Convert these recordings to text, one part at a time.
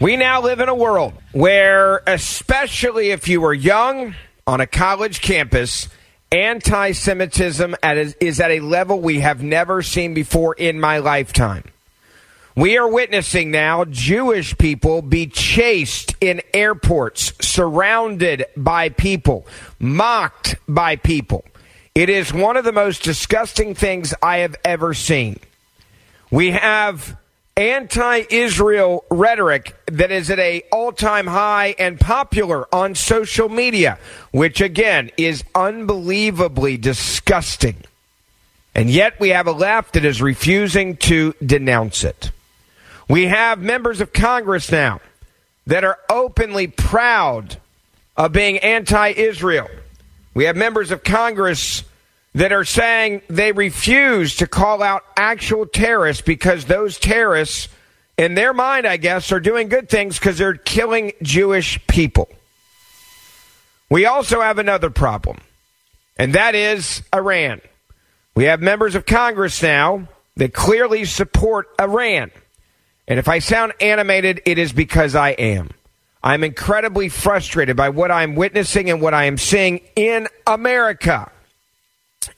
We now live in a world where, especially if you were young on a college campus, anti Semitism is at a level we have never seen before in my lifetime. We are witnessing now Jewish people be chased in airports, surrounded by people, mocked by people. It is one of the most disgusting things I have ever seen. We have anti-Israel rhetoric that is at a all-time high and popular on social media, which again is unbelievably disgusting. And yet we have a left that is refusing to denounce it. We have members of Congress now that are openly proud of being anti-Israel. We have members of Congress that are saying they refuse to call out actual terrorists because those terrorists, in their mind, I guess, are doing good things because they're killing Jewish people. We also have another problem, and that is Iran. We have members of Congress now that clearly support Iran. And if I sound animated, it is because I am. I'm incredibly frustrated by what I'm witnessing and what I am seeing in America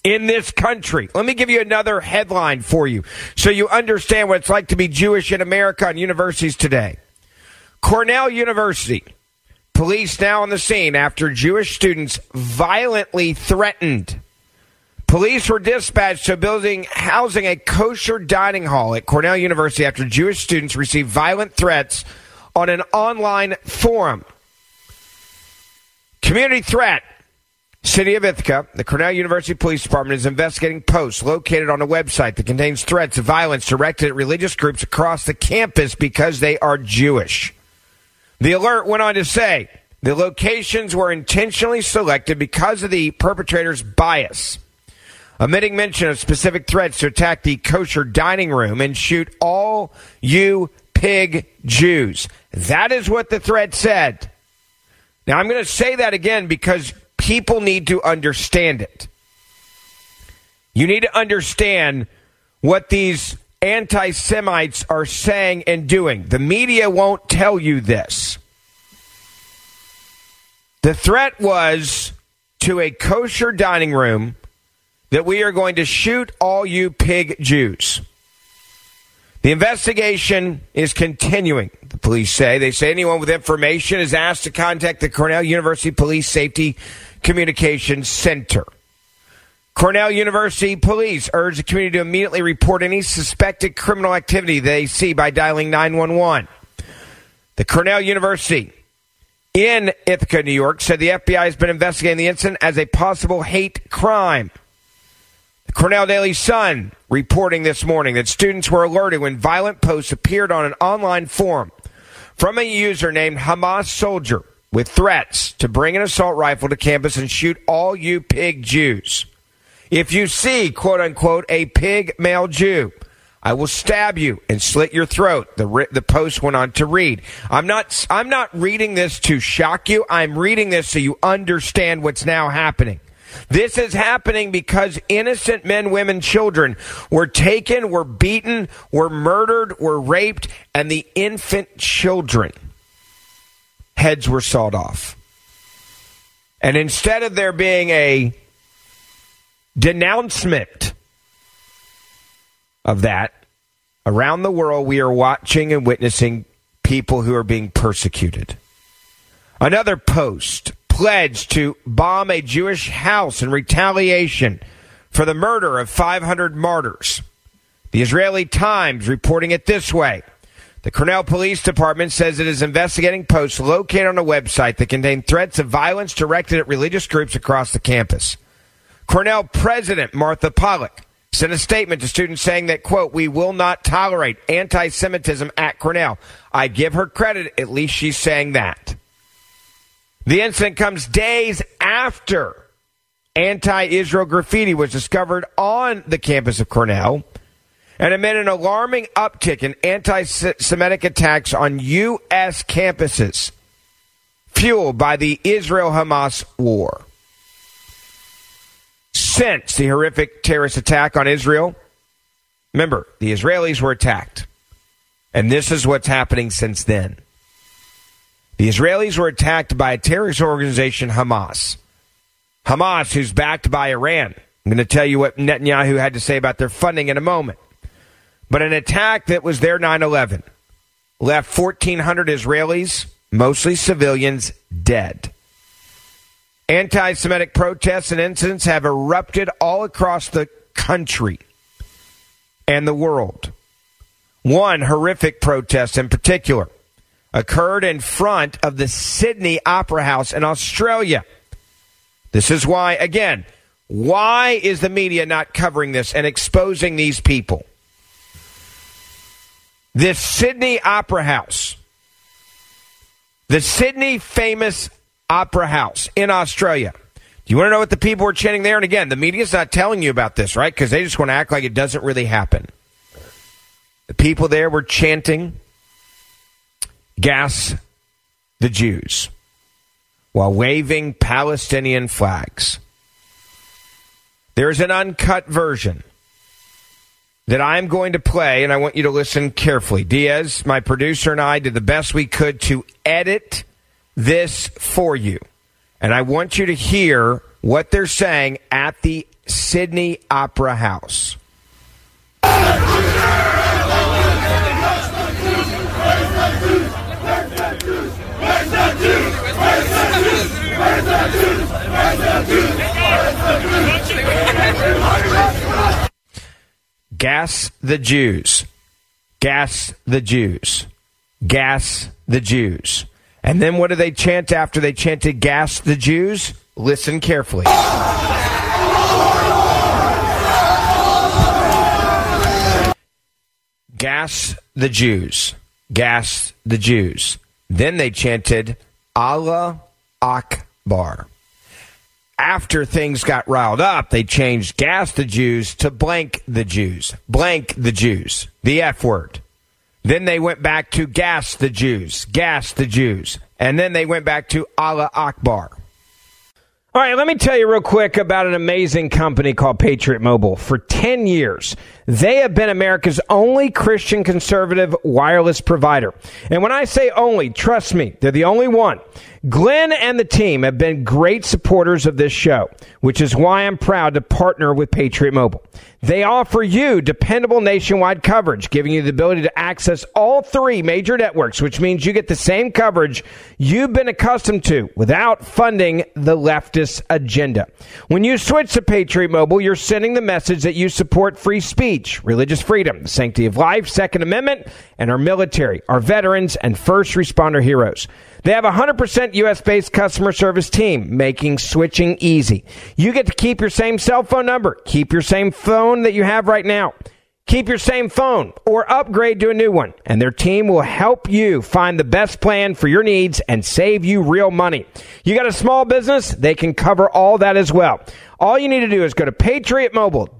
in this country. Let me give you another headline for you so you understand what it's like to be Jewish in America and universities today. Cornell University. Police now on the scene after Jewish students violently threatened. Police were dispatched to a building housing a kosher dining hall at Cornell University after Jewish students received violent threats on an online forum. Community threat City of Ithaca, the Cornell University Police Department is investigating posts located on a website that contains threats of violence directed at religious groups across the campus because they are Jewish. The alert went on to say the locations were intentionally selected because of the perpetrator's bias, omitting mention of specific threats to attack the kosher dining room and shoot all you pig Jews. That is what the threat said. Now, I'm going to say that again because people need to understand it. You need to understand what these anti Semites are saying and doing. The media won't tell you this. The threat was to a kosher dining room that we are going to shoot all you pig Jews. The investigation is continuing, the police say. They say anyone with information is asked to contact the Cornell University Police Safety Communications Center. Cornell University police urge the community to immediately report any suspected criminal activity they see by dialing 911. The Cornell University in Ithaca, New York, said the FBI has been investigating the incident as a possible hate crime. The Cornell Daily Sun reporting this morning that students were alerted when violent posts appeared on an online forum from a user named Hamas Soldier with threats to bring an assault rifle to campus and shoot all you pig Jews. If you see, quote unquote, a pig male Jew, I will stab you and slit your throat. The the post went on to read. I'm not I'm not reading this to shock you. I'm reading this so you understand what's now happening. This is happening because innocent men, women, children were taken, were beaten, were murdered, were raped, and the infant children heads were sawed off. And instead of there being a denouncement of that, around the world, we are watching and witnessing people who are being persecuted. Another post pledged to bomb a Jewish house in retaliation for the murder of 500 martyrs. The Israeli Times reporting it this way. The Cornell Police Department says it is investigating posts located on a website that contain threats of violence directed at religious groups across the campus. Cornell President Martha Pollack sent a statement to students saying that, quote, we will not tolerate anti Semitism at Cornell. I give her credit, at least she's saying that. The incident comes days after anti Israel graffiti was discovered on the campus of Cornell and amid an alarming uptick in anti Semitic attacks on U.S. campuses, fueled by the Israel Hamas war. Since the horrific terrorist attack on Israel, remember, the Israelis were attacked. And this is what's happening since then. The Israelis were attacked by a terrorist organization, Hamas. Hamas, who's backed by Iran. I'm going to tell you what Netanyahu had to say about their funding in a moment. But an attack that was their 9 11 left 1,400 Israelis, mostly civilians, dead. Anti Semitic protests and incidents have erupted all across the country and the world. One horrific protest in particular occurred in front of the Sydney Opera House in Australia. This is why, again, why is the media not covering this and exposing these people? This Sydney Opera House, the Sydney famous Opera House in Australia. Do you want to know what the people were chanting there? And again, the media's not telling you about this, right? Because they just want to act like it doesn't really happen. The people there were chanting, gas the Jews while waving Palestinian flags. There's an uncut version that I'm going to play, and I want you to listen carefully. Diaz, my producer, and I did the best we could to edit this for you. And I want you to hear what they're saying at the Sydney Opera House. Gas the Jews. Gas the Jews. Gas the Jews. And then what do they chant after they chanted gas the Jews? Listen carefully. Gas the Jews. Gas the Jews. Then they chanted Allah Akbar after things got riled up, they changed gas the Jews to blank the Jews. Blank the Jews. The F word. Then they went back to gas the Jews. Gas the Jews. And then they went back to Allah Akbar. All right, let me tell you real quick about an amazing company called Patriot Mobile. For 10 years, they have been America's only Christian conservative wireless provider. And when I say only, trust me, they're the only one. Glenn and the team have been great supporters of this show, which is why I'm proud to partner with Patriot Mobile. They offer you dependable nationwide coverage, giving you the ability to access all three major networks, which means you get the same coverage you've been accustomed to without funding the leftist agenda. When you switch to Patriot Mobile, you're sending the message that you support free speech, religious freedom, the sanctity of life, Second Amendment, and our military, our veterans, and first responder heroes. They have a 100% US based customer service team, making switching easy. You get to keep your same cell phone number, keep your same phone that you have right now. Keep your same phone or upgrade to a new one, and their team will help you find the best plan for your needs and save you real money. You got a small business? They can cover all that as well. All you need to do is go to patriotmobile.com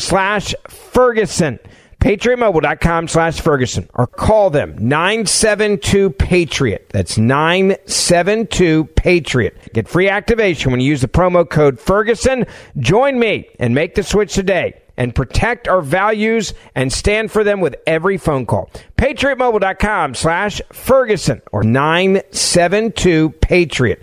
slash Ferguson. PatriotMobile.com slash Ferguson or call them 972 Patriot. That's 972 Patriot. Get free activation when you use the promo code Ferguson. Join me and make the switch today and protect our values and stand for them with every phone call. PatriotMobile.com slash Ferguson or 972 Patriot.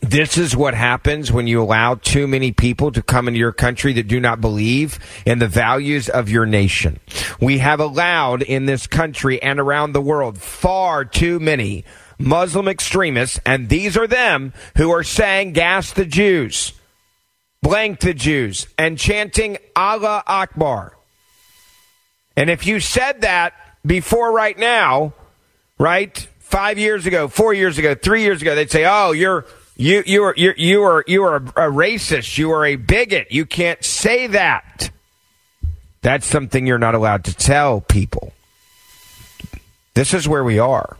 This is what happens when you allow too many people to come into your country that do not believe in the values of your nation. We have allowed in this country and around the world far too many Muslim extremists, and these are them who are saying gas the Jews, blank the Jews, and chanting Allah Akbar. And if you said that before right now, right, five years ago, four years ago, three years ago, they'd say, oh, you're you you are you you are you are a racist. You are a bigot. You can't say that. That's something you're not allowed to tell people. This is where we are.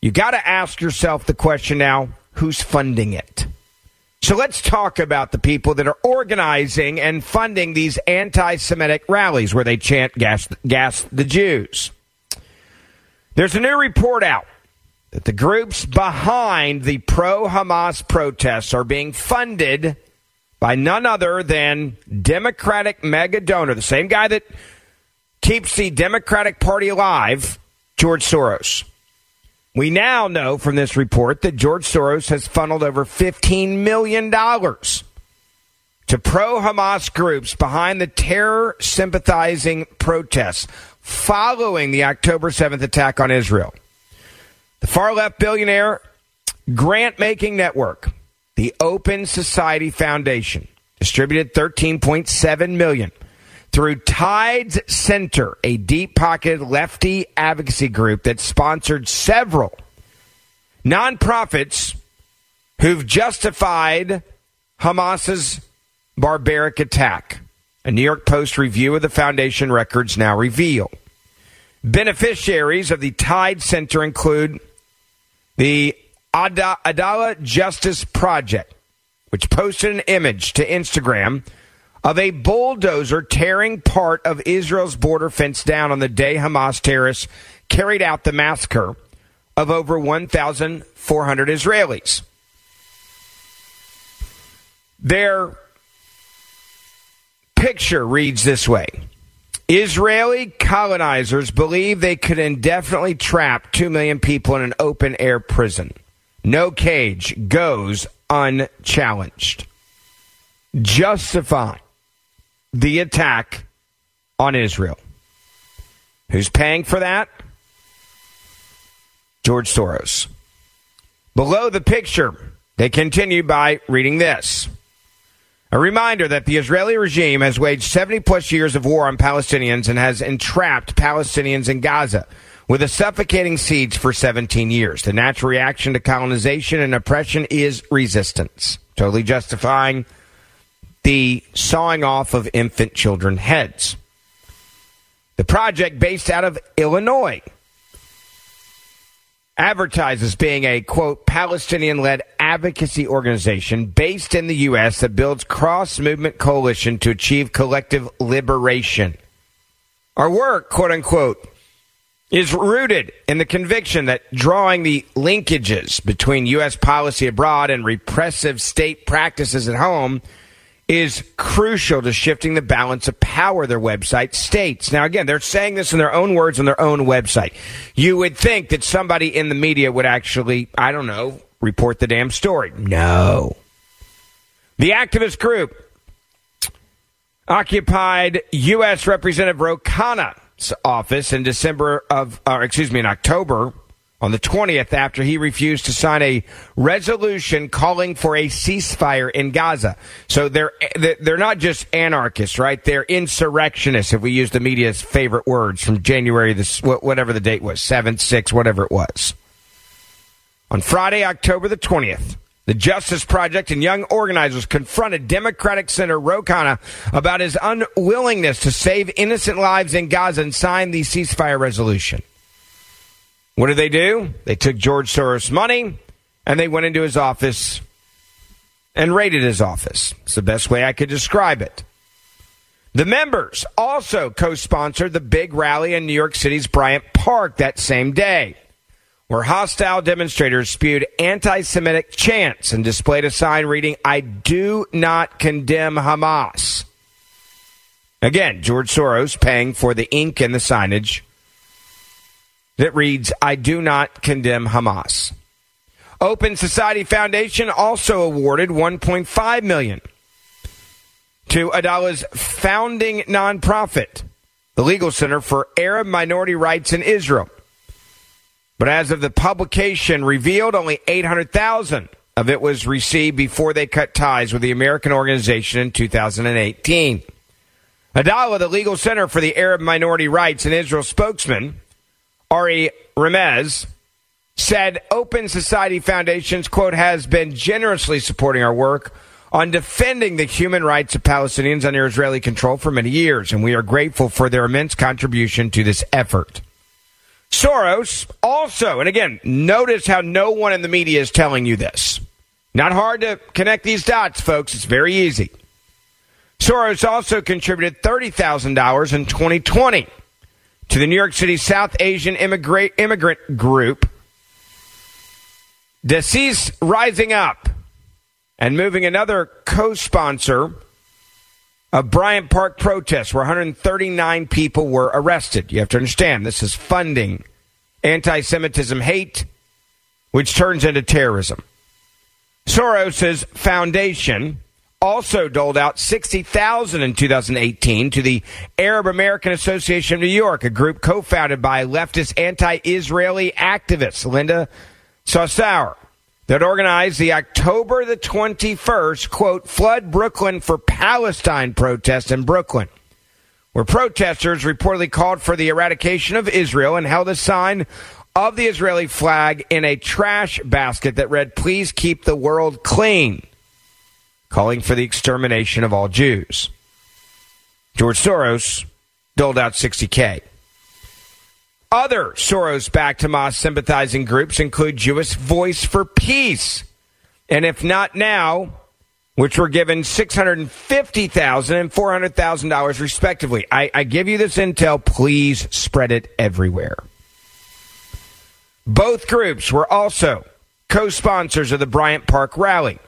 You got to ask yourself the question now who's funding it? So let's talk about the people that are organizing and funding these anti Semitic rallies where they chant gas, gas the Jews. There's a new report out that the groups behind the pro Hamas protests are being funded by none other than Democratic mega donor, the same guy that keeps the Democratic Party alive, George Soros. We now know from this report that George Soros has funneled over $15 million to pro Hamas groups behind the terror sympathizing protests following the October 7th attack on Israel. The far left billionaire grant making network, the Open Society Foundation, distributed 13.7 million through Tides Center, a deep-pocketed lefty advocacy group that sponsored several nonprofits who've justified Hamas's barbaric attack. A New York Post review of the foundation records now reveal. Beneficiaries of the Tide Center include the Adalah Justice Project, which posted an image to Instagram of a bulldozer tearing part of Israel's border fence down on the day Hamas terrorists carried out the massacre of over 1,400 Israelis. Their picture reads this way Israeli colonizers believe they could indefinitely trap 2 million people in an open air prison. No cage goes unchallenged. Justify the attack on Israel. Who's paying for that? George Soros. Below the picture, they continue by reading this. A reminder that the Israeli regime has waged 70 plus years of war on Palestinians and has entrapped Palestinians in Gaza with a suffocating siege for 17 years. The natural reaction to colonization and oppression is resistance, totally justifying the sawing off of infant children heads. The project, based out of Illinois, advertises being a quote Palestinian led advocacy organization based in the U.S. that builds cross movement coalition to achieve collective liberation. Our work, quote unquote, is rooted in the conviction that drawing the linkages between U.S. policy abroad and repressive state practices at home is crucial to shifting the balance of power, their website states. Now, again, they're saying this in their own words on their own website. You would think that somebody in the media would actually, I don't know, report the damn story. No. The activist group occupied U.S. Representative Ro Khanna's office in December of, or excuse me, in October on the 20th after he refused to sign a resolution calling for a ceasefire in Gaza. So they're they're not just anarchists, right? They're insurrectionists if we use the media's favorite words from January this whatever the date was, 7th, 6th, whatever it was. On Friday, October the 20th, the Justice Project and young organizers confronted Democratic Senator Ro Khanna about his unwillingness to save innocent lives in Gaza and sign the ceasefire resolution. What did they do? They took George Soros' money and they went into his office and raided his office. It's the best way I could describe it. The members also co sponsored the big rally in New York City's Bryant Park that same day, where hostile demonstrators spewed anti Semitic chants and displayed a sign reading, I do not condemn Hamas. Again, George Soros paying for the ink and the signage that reads, I do not condemn Hamas. Open Society Foundation also awarded 1.5 million to Adalah's founding nonprofit, the Legal Center for Arab Minority Rights in Israel. But as of the publication revealed, only 800,000 of it was received before they cut ties with the American organization in 2018. Adallah, the Legal Center for the Arab Minority Rights in Israel spokesman, Ari Remez, said Open Society Foundation's quote has been generously supporting our work on defending the human rights of Palestinians under Israeli control for many years, and we are grateful for their immense contribution to this effort. Soros also, and again, notice how no one in the media is telling you this. Not hard to connect these dots, folks. It's very easy. Soros also contributed $30,000 in 2020 to the New York City South Asian immigrant, immigrant group, Desis Rising Up, and moving another co sponsor of Bryant Park protests where 139 people were arrested. You have to understand this is funding anti Semitism hate, which turns into terrorism. Soros's foundation also doled out 60,000 in 2018 to the Arab American Association of New York, a group co-founded by leftist anti-Israeli activist Linda Sarsour that organized the October the 21st, quote, Flood Brooklyn for Palestine protest in Brooklyn, where protesters reportedly called for the eradication of Israel and held a sign of the Israeli flag in a trash basket that read, Please keep the world clean calling for the extermination of all Jews. George Soros doled out 60K. Other Soros backed Hamas sympathizing groups include Jewish Voice for Peace, and if not now, which were given $650,000 and $400,000 respectively. I, I give you this intel, please spread it everywhere. Both groups were also co sponsors of the Bryant Park rally.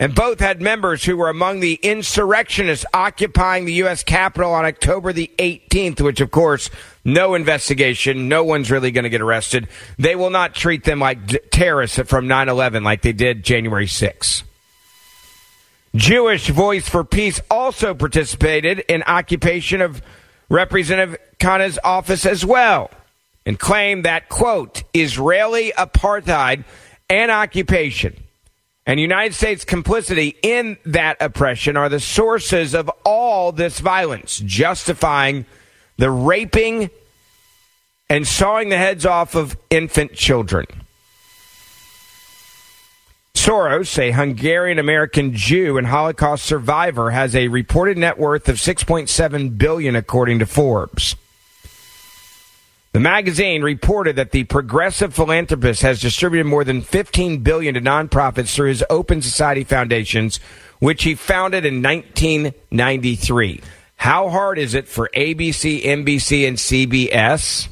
And both had members who were among the insurrectionists occupying the U.S. Capitol on October the 18th, which, of course, no investigation. No one's really going to get arrested. They will not treat them like d- terrorists from 9 11 like they did January 6. Jewish Voice for Peace also participated in occupation of Representative Khanna's office as well and claimed that, quote, Israeli apartheid and occupation and United States complicity in that oppression are the sources of all this violence, justifying the raping and sawing the heads off of infant children. Soros, a Hungarian American Jew and Holocaust survivor, has a reported net worth of 6.7 billion according to Forbes. The magazine reported that the progressive philanthropist has distributed more than 15 billion to nonprofits through his Open Society foundations, which he founded in 1993. How hard is it for ABC, NBC, and CBS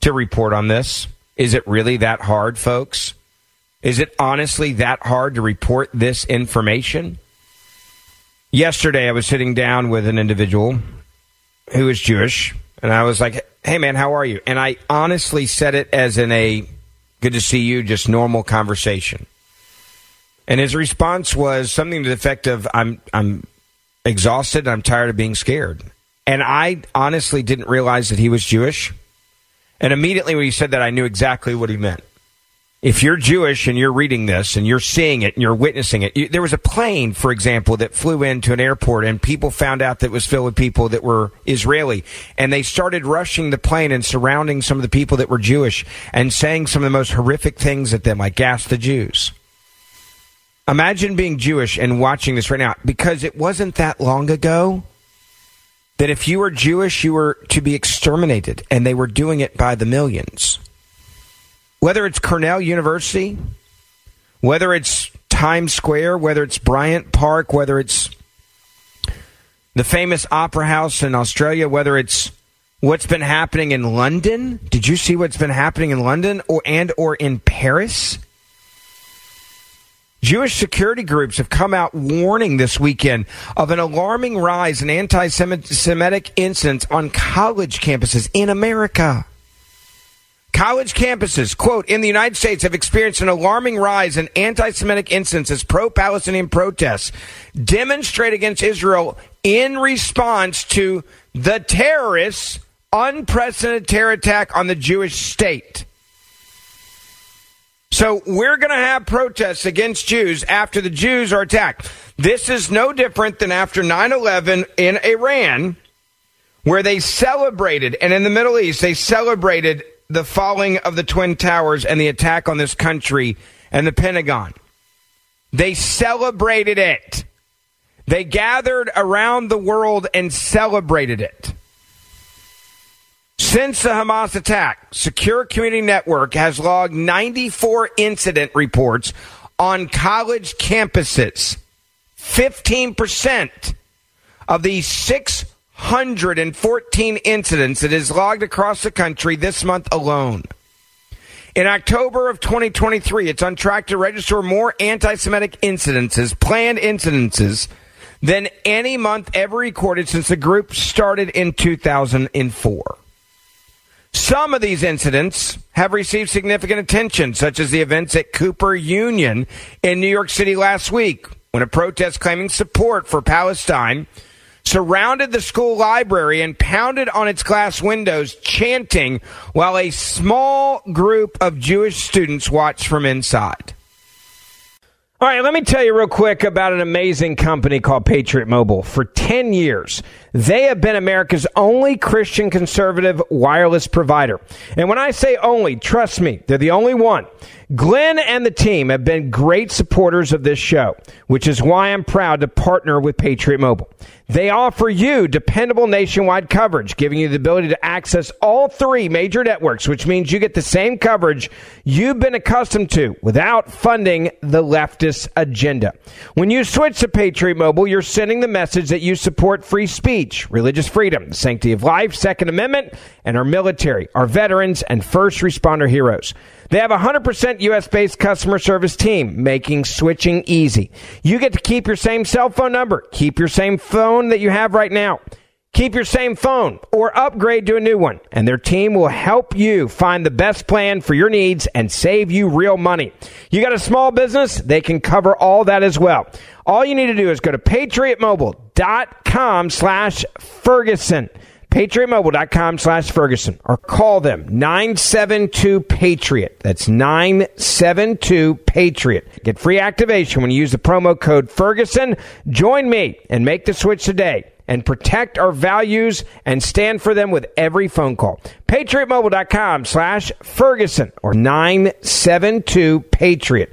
to report on this? Is it really that hard, folks? Is it honestly that hard to report this information? yesterday I was sitting down with an individual who is Jewish, and I was like, "Hey, man, how are you?" And I honestly said it as in a "good to see you," just normal conversation. And his response was something to the effect of, "I'm I'm exhausted. I'm tired of being scared." And I honestly didn't realize that he was Jewish. And immediately when he said that, I knew exactly what he meant if you're Jewish and you're reading this and you're seeing it and you're witnessing it, you, there was a plane, for example, that flew into an airport and people found out that it was filled with people that were Israeli. And they started rushing the plane and surrounding some of the people that were Jewish and saying some of the most horrific things at them, like gas the Jews. Imagine being Jewish and watching this right now because it wasn't that long ago that if you were Jewish, you were to be exterminated and they were doing it by the millions whether it's Cornell University, whether it's Times Square, whether it's Bryant Park, whether it's the famous Opera House in Australia, whether it's what's been happening in London. Did you see what's been happening in London or and or in Paris? Jewish security groups have come out warning this weekend of an alarming rise in anti Semitic incidents on college campuses in America. College campuses, quote, in the United States have experienced an alarming rise in anti Semitic instances, pro Palestinian protests demonstrate against Israel in response to the terrorists' unprecedented terror attack on the Jewish state. So we're going to have protests against Jews after the Jews are attacked. This is no different than after 9 11 in Iran, where they celebrated, and in the Middle East, they celebrated the falling of the Twin Towers and the attack on this country and the Pentagon. They celebrated it. They gathered around the world and celebrated it. Since the Hamas attack, Secure Community Network has logged 94 incident reports on college campuses. 15% of these six 114 incidents that is logged across the country this month alone. In October of 2023, it's on track to register more anti Semitic incidences, planned incidences, than any month ever recorded since the group started in 2004. Some of these incidents have received significant attention, such as the events at Cooper Union in New York City last week, when a protest claiming support for Palestine surrounded the school library and pounded on its glass windows, chanting while a small group of Jewish students watched from inside. All right, let me tell you real quick about an amazing company called Patriot Mobile. For 10 years, they have been America's only Christian conservative wireless provider. And when I say only, trust me, they're the only one. Glenn and the team have been great supporters of this show, which is why I'm proud to partner with Patriot Mobile. They offer you dependable nationwide coverage, giving you the ability to access all three major networks, which means you get the same coverage you've been accustomed to without funding the leftist agenda. When you switch to Patriot Mobile, you're sending the message that you support free speech, religious freedom, the sanctity of life, Second Amendment, and our military, our veterans, and first responder heroes. They have a 100% US based customer service team, making switching easy. You get to keep your same cell phone number, keep your same phone that you have right now. Keep your same phone or upgrade to a new one, and their team will help you find the best plan for your needs and save you real money. You got a small business? They can cover all that as well. All you need to do is go to patriotmobile.com slash Ferguson patriotmobile.com slash Ferguson or call them 972 Patriot. That's 972 Patriot. Get free activation when you use the promo code Ferguson. Join me and make the switch today and protect our values and stand for them with every phone call. PatriotMobile.com slash Ferguson or 972 Patriot.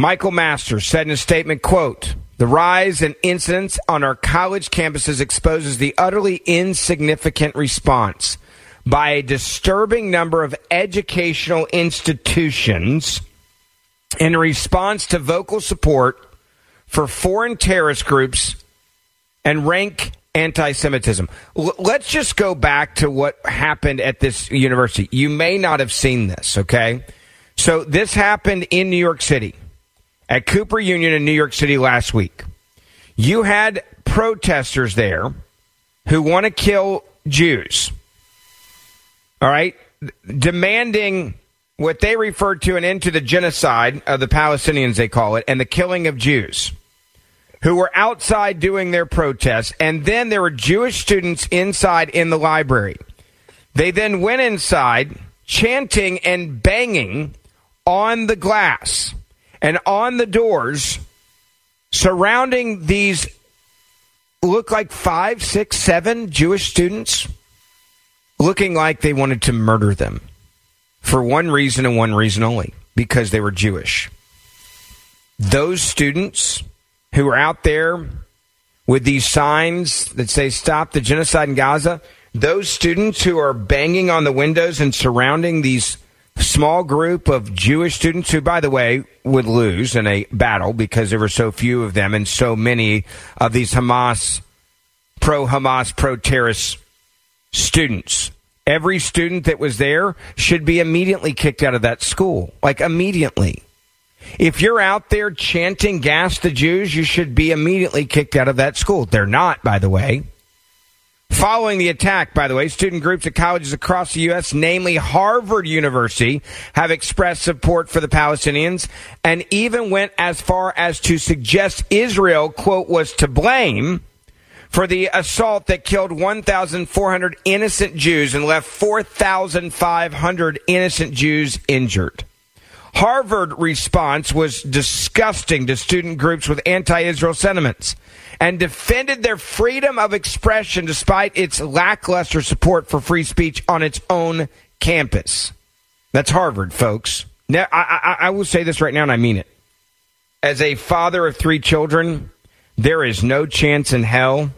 Michael Masters, said in a statement, quote, the rise in incidents on our college campuses exposes the utterly insignificant response by a disturbing number of educational institutions in response to vocal support for foreign terrorist groups and rank anti Semitism. L- let's just go back to what happened at this university. You may not have seen this, okay? So, this happened in New York City at Cooper Union in New York City last week. You had protesters there who want to kill Jews all right, demanding what they refer to an end to the genocide of the Palestinians, they call it, and the killing of Jews who were outside doing their protests. And then there were Jewish students inside in the library. They then went inside chanting and banging on the glass and on the doors surrounding these look like five, six, seven Jewish students looking like they wanted to murder them for one reason and one reason only because they were Jewish. Those students who are out there with these signs that say stop the genocide in Gaza, those students who are banging on the windows and surrounding these small group of Jewish students who, by the way, would lose in a battle because there were so few of them and so many of these Hamas, pro Hamas, pro terrorist students. Every student that was there should be immediately kicked out of that school. Like immediately. If you're out there chanting gas the Jews, you should be immediately kicked out of that school. They're not, by the way. Following the attack, by the way, student groups at colleges across the U.S., namely Harvard University, have expressed support for the Palestinians and even went as far as to suggest Israel, quote, was to blame for the assault that killed 1,400 innocent Jews and left 4,500 innocent Jews injured. Harvard response was disgusting to student groups with anti-Israel sentiments and defended their freedom of expression despite its lackluster support for free speech on its own campus. That's Harvard, folks. Now, I, I, I will say this right now, and I mean it. As a father of three children, there is no chance in hell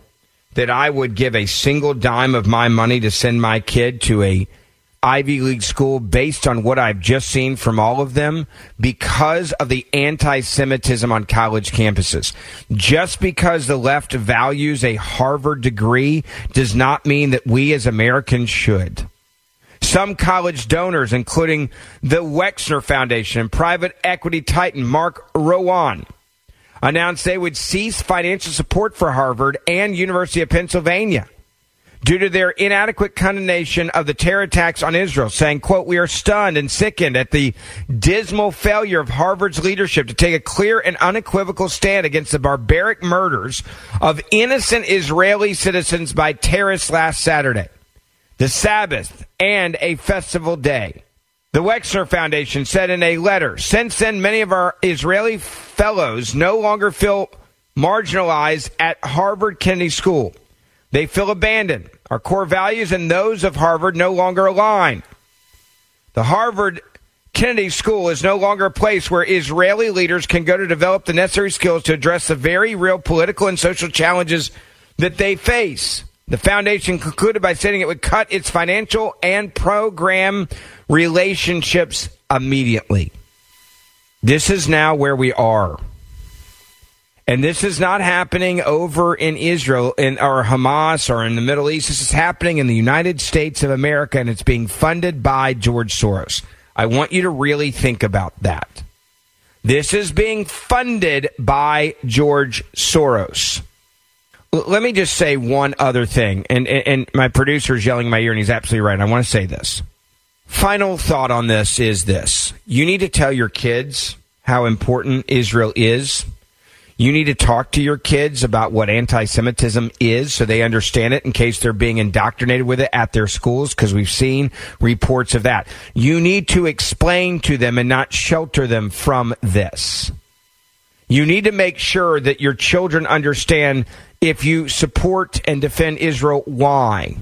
that I would give a single dime of my money to send my kid to a Ivy League school based on what I've just seen from all of them because of the anti Semitism on college campuses. Just because the left values a Harvard degree does not mean that we as Americans should. Some college donors, including the Wexner Foundation and private equity titan Mark Rowan, announced they would cease financial support for Harvard and University of Pennsylvania due to their inadequate condemnation of the terror attacks on Israel, saying, quote, we are stunned and sickened at the dismal failure of Harvard's leadership to take a clear and unequivocal stand against the barbaric murders of innocent Israeli citizens by terrorists last Saturday, the Sabbath, and a festival day. The Wexner Foundation said in a letter, since then, many of our Israeli fellows no longer feel marginalized at Harvard Kennedy School. They feel abandoned. Our core values and those of Harvard no longer align. The Harvard Kennedy School is no longer a place where Israeli leaders can go to develop the necessary skills to address the very real political and social challenges that they face. The foundation concluded by saying it would cut its financial and program relationships immediately. This is now where we are. And this is not happening over in Israel in or Hamas or in the Middle East. This is happening in the United States of America and it's being funded by George Soros. I want you to really think about that. This is being funded by George Soros. L- let me just say one other thing, and, and, and my producer is yelling in my ear, and he's absolutely right. I want to say this. Final thought on this is this you need to tell your kids how important Israel is. You need to talk to your kids about what anti Semitism is so they understand it in case they're being indoctrinated with it at their schools, because we've seen reports of that. You need to explain to them and not shelter them from this. You need to make sure that your children understand if you support and defend Israel, why.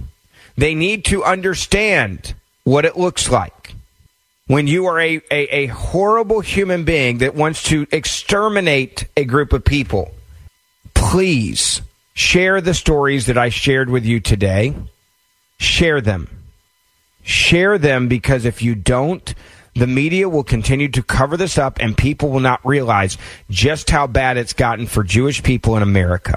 They need to understand what it looks like when you are a, a, a, horrible human being that wants to exterminate a group of people, please share the stories that I shared with you today. Share them. Share them because if you don't, the media will continue to cover this up and people will not realize just how bad it's gotten for Jewish people in America.